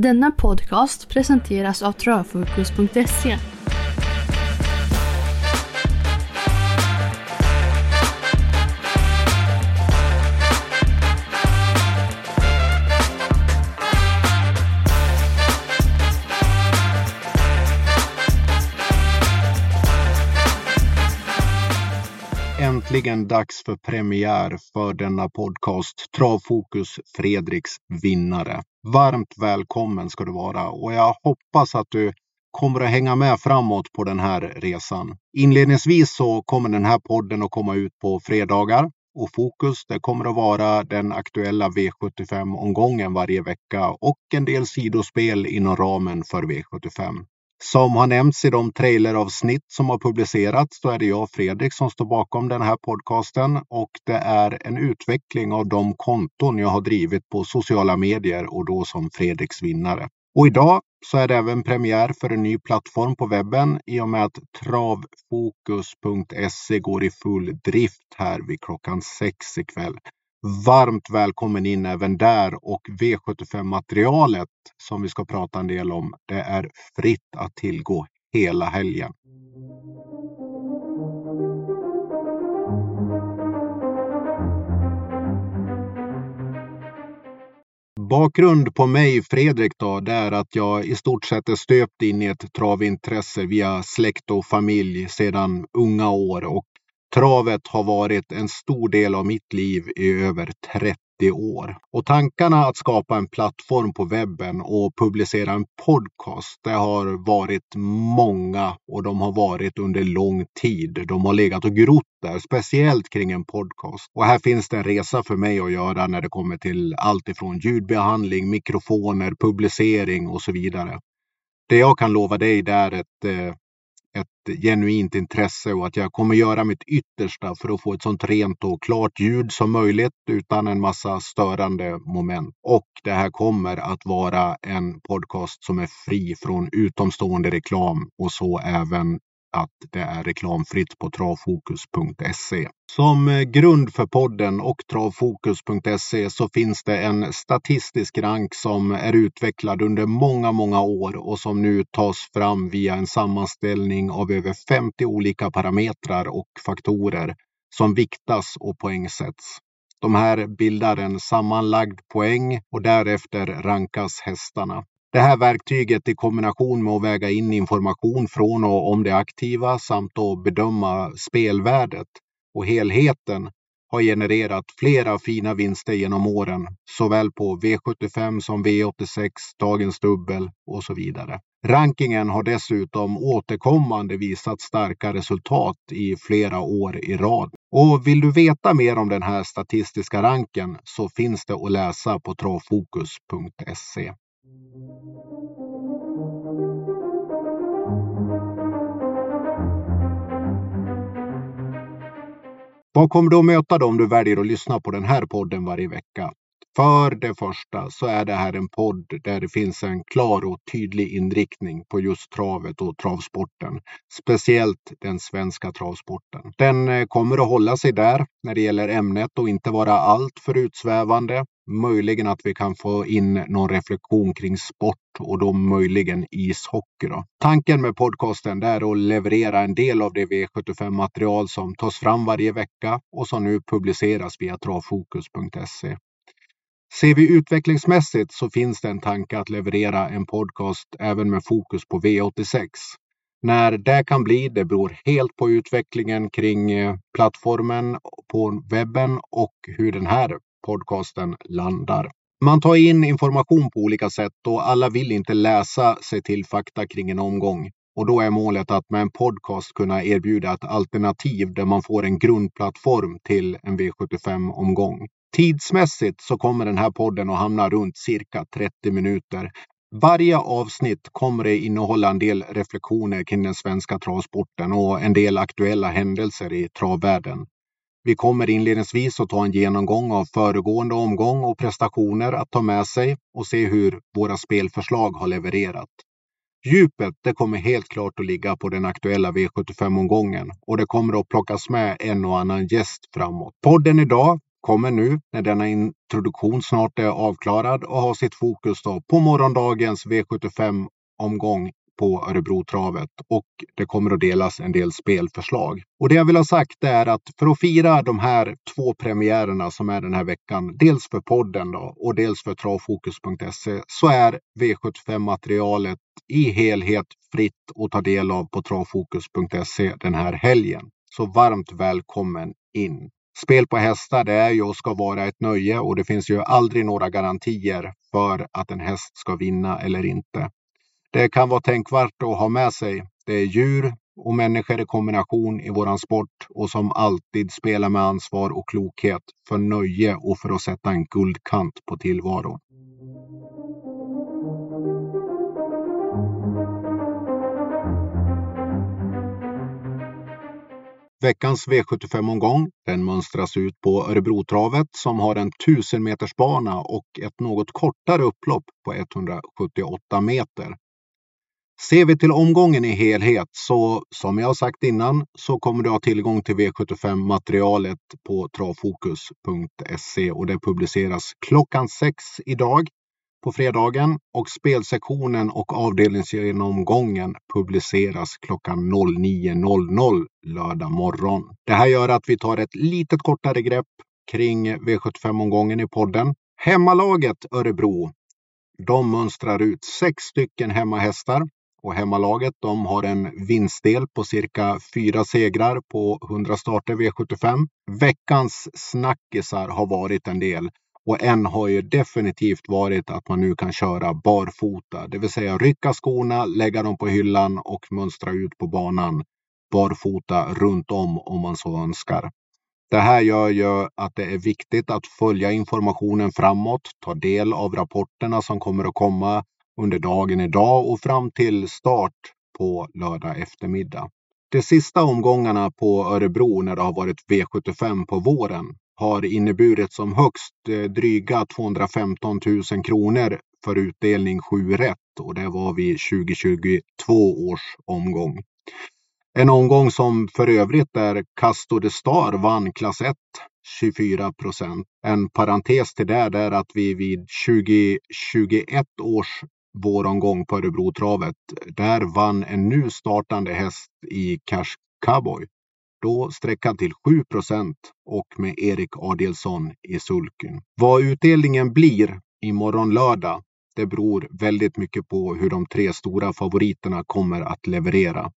Denna podcast presenteras av travfokus.se. Äntligen dags för premiär för denna podcast Travfokus Fredriks vinnare. Varmt välkommen ska du vara och jag hoppas att du kommer att hänga med framåt på den här resan. Inledningsvis så kommer den här podden att komma ut på fredagar och fokus det kommer att vara den aktuella V75 omgången varje vecka och en del sidospel inom ramen för V75. Som har nämnts i de traileravsnitt som har publicerats så är det jag Fredrik som står bakom den här podcasten och det är en utveckling av de konton jag har drivit på sociala medier och då som Fredriks vinnare. Och idag så är det även premiär för en ny plattform på webben i och med att travfokus.se går i full drift här vid klockan sex ikväll. Varmt välkommen in även där och V75-materialet som vi ska prata en del om, det är fritt att tillgå hela helgen. Bakgrund på mig, Fredrik, då, det är att jag i stort sett är stöpt in i ett travintresse via släkt och familj sedan unga år och Travet har varit en stor del av mitt liv i över 30 år. Och tankarna att skapa en plattform på webben och publicera en podcast, det har varit många och de har varit under lång tid. De har legat och grott där, speciellt kring en podcast. Och här finns det en resa för mig att göra när det kommer till allt ifrån ljudbehandling, mikrofoner, publicering och så vidare. Det jag kan lova dig det är ett eh, ett genuint intresse och att jag kommer göra mitt yttersta för att få ett sånt rent och klart ljud som möjligt utan en massa störande moment. Och det här kommer att vara en podcast som är fri från utomstående reklam och så även att det är reklamfritt på travfokus.se. Som eh, grund för podden och travfokus.se så finns det en statistisk rank som är utvecklad under många, många år och som nu tas fram via en sammanställning av över 50 olika parametrar och faktorer som viktas och poängsätts. De här bildar en sammanlagd poäng och därefter rankas hästarna. Det här verktyget i kombination med att väga in information från och om det aktiva samt att bedöma spelvärdet och helheten har genererat flera fina vinster genom åren, såväl på V75 som V86, dagens dubbel och så vidare. Rankingen har dessutom återkommande visat starka resultat i flera år i rad. Och vill du veta mer om den här statistiska ranken så finns det att läsa på travfokus.se. Vad kommer du att möta om du väljer att lyssna på den här podden varje vecka? För det första så är det här en podd där det finns en klar och tydlig inriktning på just travet och travsporten. Speciellt den svenska travsporten. Den eh, kommer att hålla sig där när det gäller ämnet och inte vara allt för utsvävande. Möjligen att vi kan få in någon reflektion kring sport och då möjligen ishockey. Då. Tanken med podcasten är att leverera en del av det V75-material som tas fram varje vecka och som nu publiceras via travfokus.se. Ser vi utvecklingsmässigt så finns det en tanke att leverera en podcast även med fokus på V86. När det kan bli, det beror helt på utvecklingen kring eh, plattformen på webben och hur den här podcasten landar. Man tar in information på olika sätt och alla vill inte läsa sig till fakta kring en omgång. Och då är målet att med en podcast kunna erbjuda ett alternativ där man får en grundplattform till en V75-omgång. Tidsmässigt så kommer den här podden att hamna runt cirka 30 minuter. Varje avsnitt kommer det innehålla en del reflektioner kring den svenska travsporten och en del aktuella händelser i travvärlden. Vi kommer inledningsvis att ta en genomgång av föregående omgång och prestationer att ta med sig och se hur våra spelförslag har levererat. Djupet det kommer helt klart att ligga på den aktuella V75-omgången och det kommer att plockas med en och annan gäst framåt. Podden idag kommer nu när denna introduktion snart är avklarad och har sitt fokus då på morgondagens V75 omgång på Örebrotravet och det kommer att delas en del spelförslag. Och det jag vill ha sagt är att för att fira de här två premiärerna som är den här veckan, dels för podden då och dels för travfokus.se, så är V75 materialet i helhet fritt att ta del av på travfokus.se den här helgen. Så varmt välkommen in. Spel på hästar det är ju och ska vara ett nöje och det finns ju aldrig några garantier för att en häst ska vinna eller inte. Det kan vara tänkvärt att ha med sig. Det är djur och människor i kombination i våran sport och som alltid spelar med ansvar och klokhet för nöje och för att sätta en guldkant på tillvaron. Veckans V75-omgång den mönstras ut på Örebrotravet som har en 1000 meters bana och ett något kortare upplopp på 178 meter. Ser vi till omgången i helhet så som jag sagt innan så kommer du ha tillgång till V75 materialet på travfokus.se och det publiceras klockan sex idag på fredagen och spelsektionen och avdelningsgenomgången publiceras klockan 09.00 lördag morgon. Det här gör att vi tar ett litet kortare grepp kring V75-omgången i podden. Hemmalaget Örebro de mönstrar ut sex stycken hemmahästar och hemmalaget de har en vinstdel på cirka fyra segrar på 100 starter V75. Veckans snackisar har varit en del och en har ju definitivt varit att man nu kan köra barfota, det vill säga rycka skorna, lägga dem på hyllan och mönstra ut på banan barfota runt om om man så önskar. Det här gör ju att det är viktigt att följa informationen framåt, ta del av rapporterna som kommer att komma under dagen idag och fram till start på lördag eftermiddag. De sista omgångarna på Örebro när det har varit V75 på våren har inneburit som högst eh, dryga 215 000 kronor för utdelning 7 rätt och det var vid 2022 års omgång. En omgång som för övrigt där Castor de Star vann klass 1 24 procent. En parentes till det är att vi vid 2021 års våromgång på Örebrotravet. Där vann en nu startande häst i Cash Cowboy. Då sträckan till 7% och med Erik Adelsson i sulken. Vad utdelningen blir imorgon lördag, det beror väldigt mycket på hur de tre stora favoriterna kommer att leverera.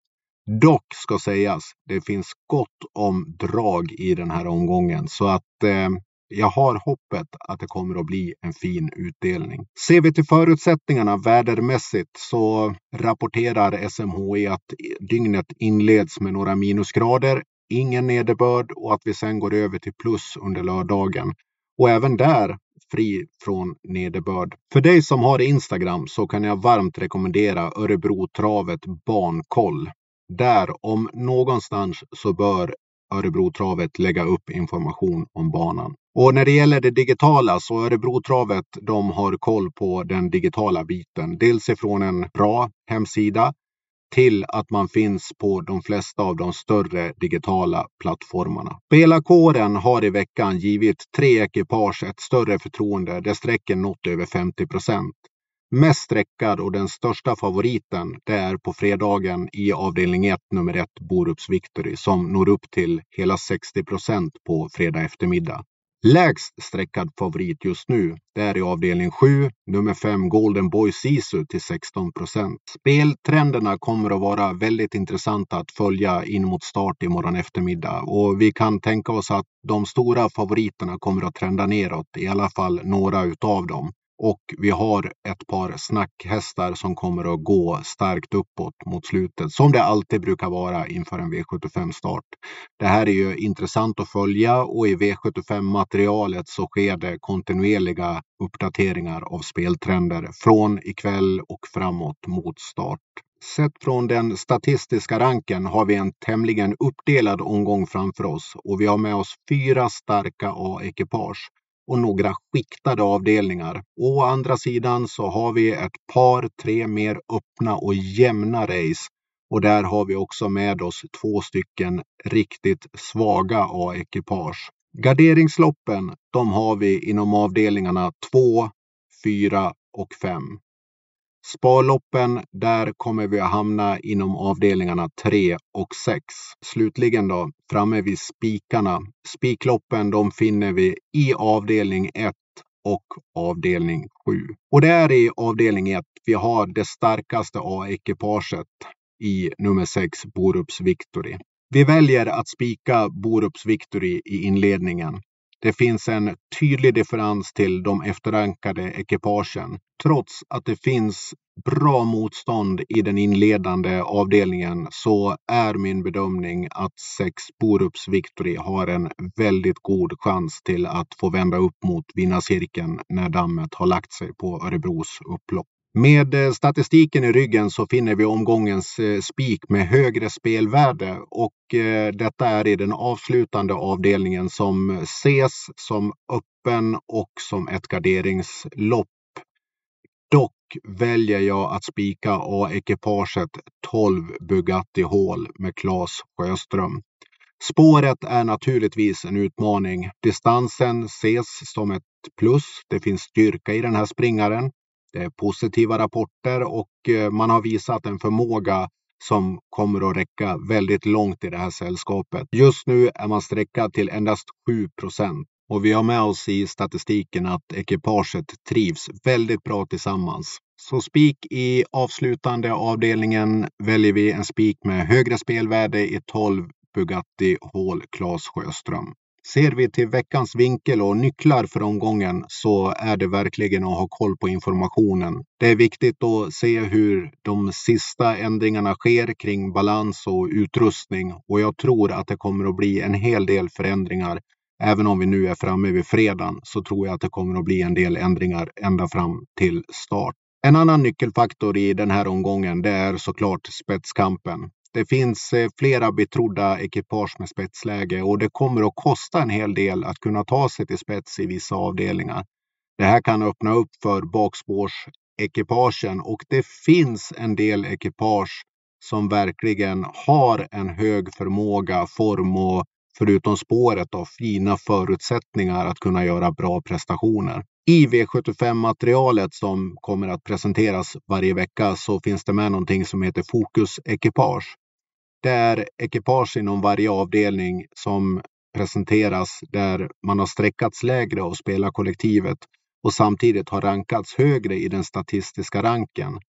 Dock ska sägas, det finns gott om drag i den här omgången så att eh, jag har hoppet att det kommer att bli en fin utdelning. Ser vi till förutsättningarna vädermässigt så rapporterar SMHI att dygnet inleds med några minusgrader, ingen nederbörd och att vi sen går över till plus under lördagen. Och även där fri från nederbörd. För dig som har Instagram så kan jag varmt rekommendera Örebrotravet Bankoll. Där om någonstans så bör Örebrotravet lägga upp information om banan. Och när det gäller det digitala så Örebrotravet de har koll på den digitala biten. Dels ifrån en bra hemsida till att man finns på de flesta av de större digitala plattformarna. Spelarkåren har i veckan givit tre ekipage ett större förtroende där sträcken nått över 50 procent. Mest sträckad och den största favoriten det är på fredagen i avdelning 1 nummer 1 Borups Victory som når upp till hela 60 procent på fredag eftermiddag. Lägst sträckad favorit just nu, det är i avdelning 7, nummer 5 Golden Boy Sisu till 16 procent. Speltrenderna kommer att vara väldigt intressanta att följa in mot start imorgon eftermiddag och vi kan tänka oss att de stora favoriterna kommer att trenda neråt, i alla fall några utav dem. Och vi har ett par snackhästar som kommer att gå starkt uppåt mot slutet, som det alltid brukar vara inför en V75-start. Det här är ju intressant att följa och i V75-materialet så sker det kontinuerliga uppdateringar av speltrender från ikväll och framåt mot start. Sett från den statistiska ranken har vi en tämligen uppdelad omgång framför oss och vi har med oss fyra starka A-ekipage och några skiktade avdelningar. Å andra sidan så har vi ett par, tre mer öppna och jämna race. Och där har vi också med oss två stycken riktigt svaga A-ekipage. Garderingsloppen, de har vi inom avdelningarna 2, 4 och 5. Sparloppen, där kommer vi att hamna inom avdelningarna 3 och 6. Slutligen då, framme vid spikarna. Spikloppen, de finner vi i avdelning 1 och avdelning 7. Och det är i avdelning 1 vi har det starkaste A-ekipaget i nummer 6 Borups Victory. Vi väljer att spika Borups Victory i inledningen. Det finns en tydlig differens till de efterrankade ekipagen trots att det finns bra motstånd i den inledande avdelningen så är min bedömning att sex Borups Victory har en väldigt god chans till att få vända upp mot vinnarcirkeln när dammet har lagt sig på Örebros upplopp. Med eh, statistiken i ryggen så finner vi omgångens eh, spik med högre spelvärde och eh, detta är i den avslutande avdelningen som ses som öppen och som ett garderingslopp. Dock väljer jag att spika A-ekipaget 12 Bugatti Hall med Claes Sjöström. Spåret är naturligtvis en utmaning. Distansen ses som ett plus. Det finns styrka i den här springaren. Det är positiva rapporter och eh, man har visat en förmåga som kommer att räcka väldigt långt i det här sällskapet. Just nu är man sträckad till endast 7 procent och vi har med oss i statistiken att ekipaget trivs väldigt bra tillsammans. Så spik i avslutande avdelningen väljer vi en spik med högre spelvärde i 12 Bugatti Hall Claes Sjöström. Ser vi till veckans vinkel och nycklar för omgången så är det verkligen att ha koll på informationen. Det är viktigt att se hur de sista ändringarna sker kring balans och utrustning och jag tror att det kommer att bli en hel del förändringar. Även om vi nu är framme vid fredagen så tror jag att det kommer att bli en del ändringar ända fram till start. En annan nyckelfaktor i den här omgången det är såklart spetskampen. Det finns eh, flera betrodda ekipage med spetsläge och det kommer att kosta en hel del att kunna ta sig till spets i vissa avdelningar. Det här kan öppna upp för bakspårsekipagen och det finns en del ekipage som verkligen har en hög förmåga, form och förutom spåret och fina förutsättningar att kunna göra bra prestationer. I V75-materialet som kommer att presenteras varje vecka så finns det med någonting som heter Fokus ekipage. Det är ekipage inom varje avdelning som presenteras där man har sträckats lägre och spelar kollektivet och samtidigt har rankats högre i den statistiska ranken.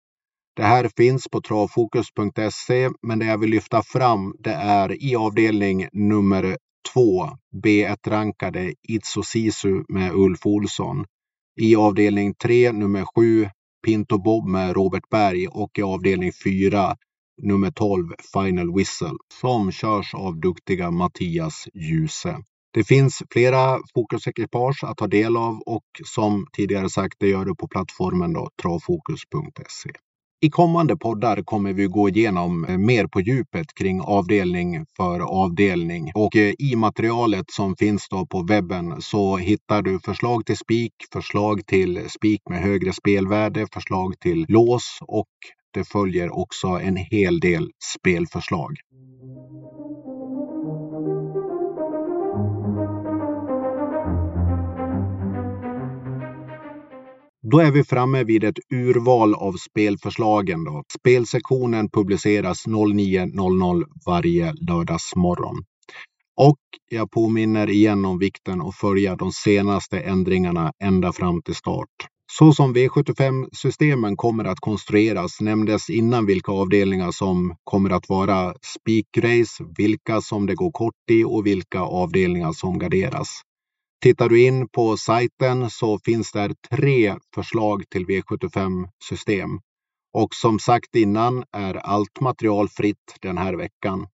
Det här finns på travfokus.se men det jag vill lyfta fram det är i avdelning nummer 2, B1-rankade Itso Sisu med Ulf Olsson. I avdelning 3 nummer 7 Pinto Bob med Robert Berg och i avdelning 4 nummer 12 Final Whistle som körs av duktiga Mattias Djuse. Det finns flera fokusekipage att ta del av och som tidigare sagt, det gör du på plattformen då, travfokus.se. I kommande poddar kommer vi gå igenom eh, mer på djupet kring avdelning för avdelning och eh, i materialet som finns då på webben så hittar du förslag till spik, förslag till spik med högre spelvärde, förslag till lås och det följer också en hel del spelförslag. Då är vi framme vid ett urval av spelförslagen. Då. Spelsektionen publiceras 09.00 varje lördagsmorgon. Och jag påminner igen om vikten att följa de senaste ändringarna ända fram till start. Så som V75-systemen kommer att konstrueras nämndes innan vilka avdelningar som kommer att vara spikrace, vilka som det går kort i och vilka avdelningar som garderas. Tittar du in på sajten så finns där tre förslag till V75-system. Och som sagt innan är allt material fritt den här veckan.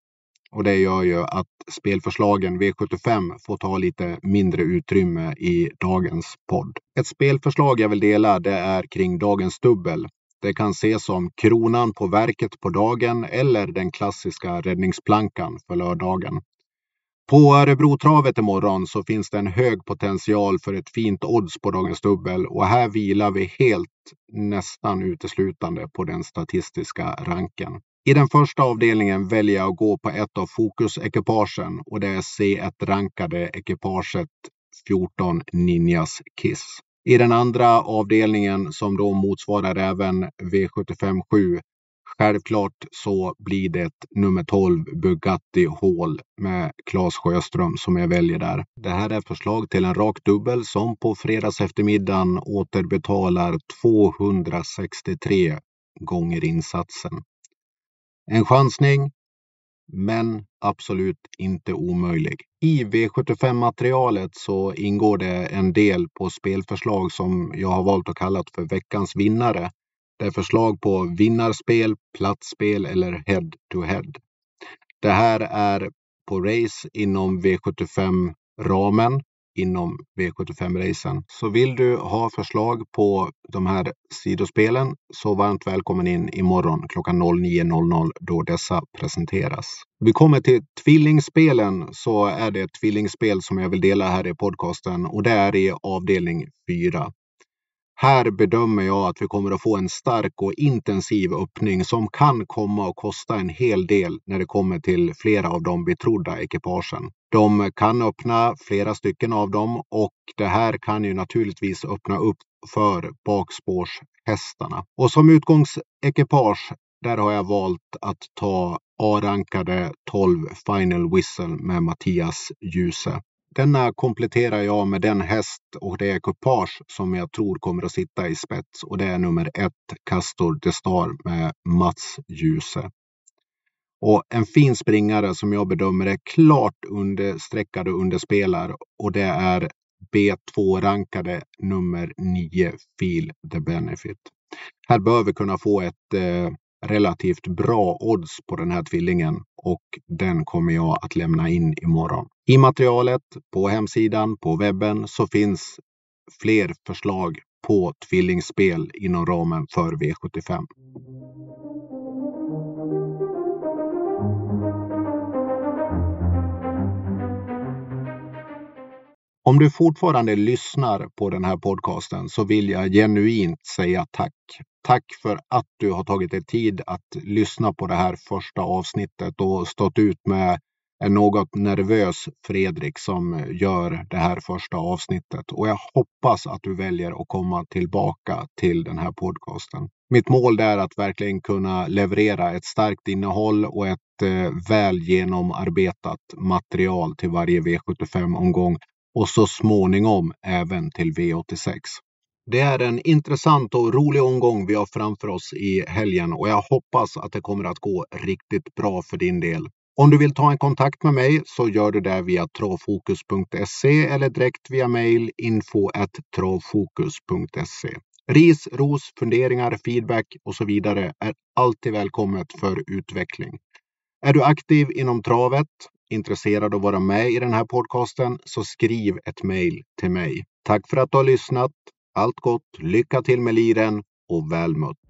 Och det gör ju att spelförslagen V75 får ta lite mindre utrymme i dagens podd. Ett spelförslag jag vill dela det är kring dagens dubbel. Det kan ses som kronan på verket på dagen eller den klassiska räddningsplankan för lördagen. På Örebrotravet imorgon så finns det en hög potential för ett fint odds på dagens dubbel och här vilar vi helt nästan uteslutande på den statistiska ranken. I den första avdelningen väljer jag att gå på ett av fokusekipagen och det är C1-rankade ekipaget 14 Ninjas Kiss. I den andra avdelningen som då motsvarar även V75 7 Självklart så blir det nummer 12 Bugatti Hall med Claes Sjöström som jag väljer där. Det här är förslag till en rak dubbel som på fredags eftermiddagen återbetalar 263 gånger insatsen. En chansning, men absolut inte omöjlig. I V75-materialet så ingår det en del på spelförslag som jag har valt att kalla för veckans vinnare. Det är förslag på vinnarspel, platsspel eller head to head. Det här är på race inom V75-ramen inom V75-racen. Så vill du ha förslag på de här sidospelen så varmt välkommen in imorgon klockan 09.00 då dessa presenteras. Vi kommer till tvillingspelen så är det ett tvillingspel som jag vill dela här i podcasten och det är i avdelning 4. Här bedömer jag att vi kommer att få en stark och intensiv öppning som kan komma att kosta en hel del när det kommer till flera av de betrodda ekipagen. De kan öppna flera stycken av dem och det här kan ju naturligtvis öppna upp för bakspårshästarna. Och som utgångsekipage där har jag valt att ta A-rankade 12 Final Whistle med Mattias Djuse. Denna kompletterar jag med den häst och det ekipage som jag tror kommer att sitta i spets och det är nummer ett Castor de Star med Mats Djuse. Och en fin springare som jag bedömer är klart understreckade och underspelar och det är B2-rankade nummer 9 Feel the Benefit. Här bör vi kunna få ett eh, relativt bra odds på den här tvillingen och den kommer jag att lämna in imorgon. I materialet på hemsidan, på webben så finns fler förslag på tvillingspel inom ramen för V75. Om du fortfarande lyssnar på den här podcasten så vill jag genuint säga tack. Tack för att du har tagit dig tid att lyssna på det här första avsnittet och stått ut med en något nervös Fredrik som gör det här första avsnittet. Och jag hoppas att du väljer att komma tillbaka till den här podcasten. Mitt mål är att verkligen kunna leverera ett starkt innehåll och ett eh, väl genomarbetat material till varje V75-omgång och så småningom även till V86. Det är en intressant och rolig omgång vi har framför oss i helgen och jag hoppas att det kommer att gå riktigt bra för din del. Om du vill ta en kontakt med mig så gör du det via travfokus.se eller direkt via mail info travfokus.se. Ris, ros, funderingar, feedback och så vidare är alltid välkommet för utveckling. Är du aktiv inom travet intresserad av att vara med i den här podcasten så skriv ett mejl till mig. Tack för att du har lyssnat. Allt gott, lycka till med liren och väl mött!